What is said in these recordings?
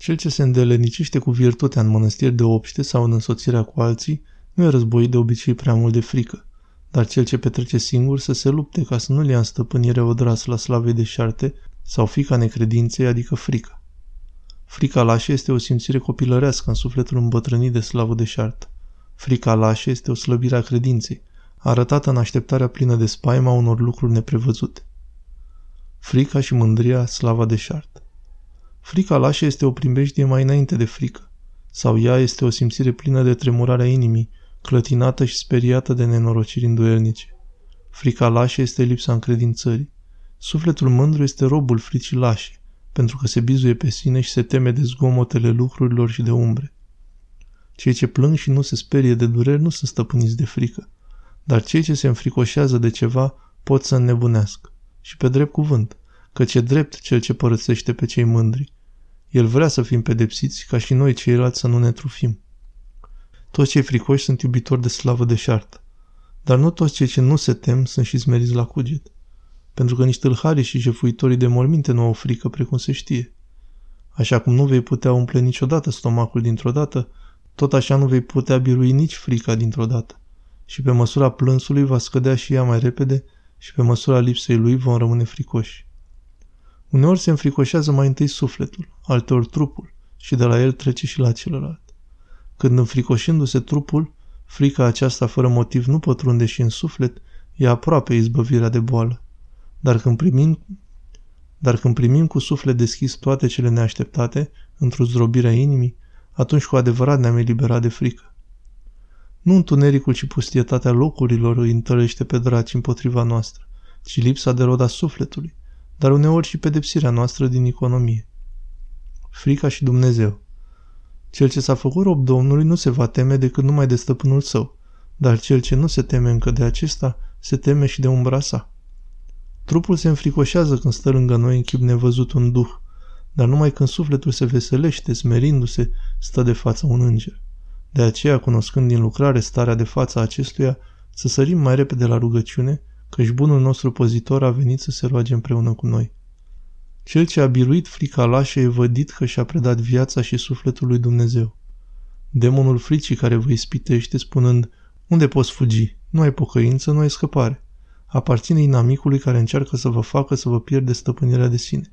Cel ce se îndelenicește cu virtutea în mănăstiri de obște sau în însoțirea cu alții, nu e războit de obicei prea mult de frică, dar cel ce petrece singur să se lupte ca să nu le ia în stăpânire odras la slavei de șarte sau fica necredinței, adică frică. Frica lașă este o simțire copilărească în sufletul îmbătrânit de slavă de șartă. Frica lașă este o slăbire a credinței, arătată în așteptarea plină de spaima unor lucruri neprevăzute. Frica și mândria, slava de șartă. Frica lașă este o primejdie mai înainte de frică, sau ea este o simțire plină de tremurarea inimii, clătinată și speriată de nenorociri îndoielnice. Frica lașă este lipsa încredințării. Sufletul mândru este robul fricii lașe, pentru că se bizuie pe sine și se teme de zgomotele lucrurilor și de umbre. Cei ce plâng și nu se sperie de dureri nu sunt stăpâniți de frică, dar cei ce se înfricoșează de ceva pot să înnebunească. Și pe drept cuvânt, căci e drept cel ce părăsește pe cei mândri. El vrea să fim pedepsiți ca și noi ceilalți să nu ne trufim. Toți cei fricoși sunt iubitori de slavă deșartă, dar nu toți cei ce nu se tem sunt și smeriți la cuget, pentru că nici tâlharii și jefuitorii de morminte nu au frică precum se știe. Așa cum nu vei putea umple niciodată stomacul dintr-o dată, tot așa nu vei putea birui nici frica dintr-o dată. Și pe măsura plânsului va scădea și ea mai repede și pe măsura lipsei lui vom rămâne fricoși. Uneori se înfricoșează mai întâi sufletul, alteori trupul și de la el trece și la celălalt. Când înfricoșindu-se trupul, frica aceasta fără motiv nu pătrunde și în suflet, e aproape izbăvirea de boală. Dar când primim, dar când primim cu suflet deschis toate cele neașteptate, într-o zdrobire a inimii, atunci cu adevărat ne-am eliberat de frică. Nu întunericul și pustietatea locurilor îi întărește pe draci împotriva noastră, ci lipsa de roda sufletului, dar uneori și pedepsirea noastră din economie. Frica și Dumnezeu Cel ce s-a făcut rob Domnului nu se va teme decât numai de stăpânul său, dar cel ce nu se teme încă de acesta, se teme și de umbra sa. Trupul se înfricoșează când stă lângă noi în chip nevăzut un duh, dar numai când sufletul se veselește, smerindu-se, stă de față un înger. De aceea, cunoscând din lucrare starea de față a acestuia, să sărim mai repede la rugăciune, căci bunul nostru pozitor a venit să se roage împreună cu noi. Cel ce a biruit frica lașă e vădit că și-a predat viața și sufletul lui Dumnezeu. Demonul fricii care vă ispitește spunând, unde poți fugi? Nu ai pocăință, nu ai scăpare. Aparține inamicului care încearcă să vă facă să vă pierde stăpânirea de sine.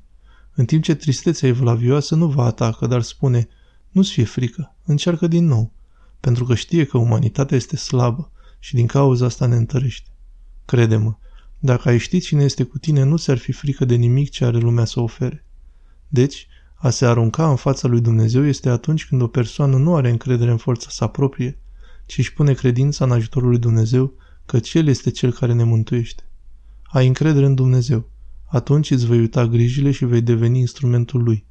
În timp ce tristețea evlavioasă nu vă atacă, dar spune, nu-ți fie frică, încearcă din nou, pentru că știe că umanitatea este slabă și din cauza asta ne întărește. Crede-mă, dacă ai ști cine este cu tine, nu ți-ar fi frică de nimic ce are lumea să ofere. Deci, a se arunca în fața lui Dumnezeu este atunci când o persoană nu are încredere în forța sa proprie, ci își pune credința în ajutorul lui Dumnezeu, că El este Cel care ne mântuiește. Ai încredere în Dumnezeu. Atunci îți vei uita grijile și vei deveni instrumentul Lui.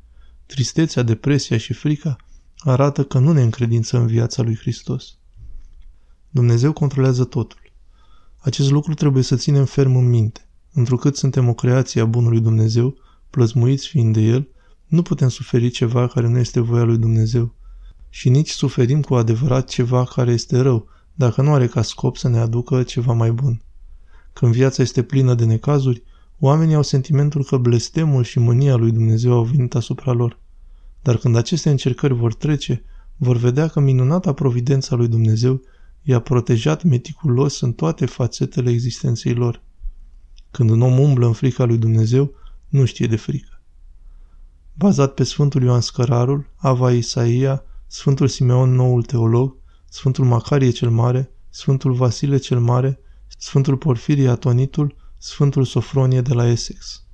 Tristețea, depresia și frica arată că nu ne încredință în viața lui Hristos. Dumnezeu controlează totul. Acest lucru trebuie să ținem ferm în minte. Întrucât suntem o creație a Bunului Dumnezeu, plăzmuiți fiind de El, nu putem suferi ceva care nu este voia lui Dumnezeu. Și nici suferim cu adevărat ceva care este rău, dacă nu are ca scop să ne aducă ceva mai bun. Când viața este plină de necazuri, oamenii au sentimentul că blestemul și mânia lui Dumnezeu au venit asupra lor. Dar când aceste încercări vor trece, vor vedea că minunata providența lui Dumnezeu i-a protejat meticulos în toate fațetele existenței lor. Când un om umblă în frica lui Dumnezeu, nu știe de frică. Bazat pe Sfântul Ioan Scărarul, Ava Isaia, Sfântul Simeon Noul Teolog, Sfântul Macarie cel Mare, Sfântul Vasile cel Mare, Sfântul Porfirie Atonitul, Sfântul Sofronie de la Essex.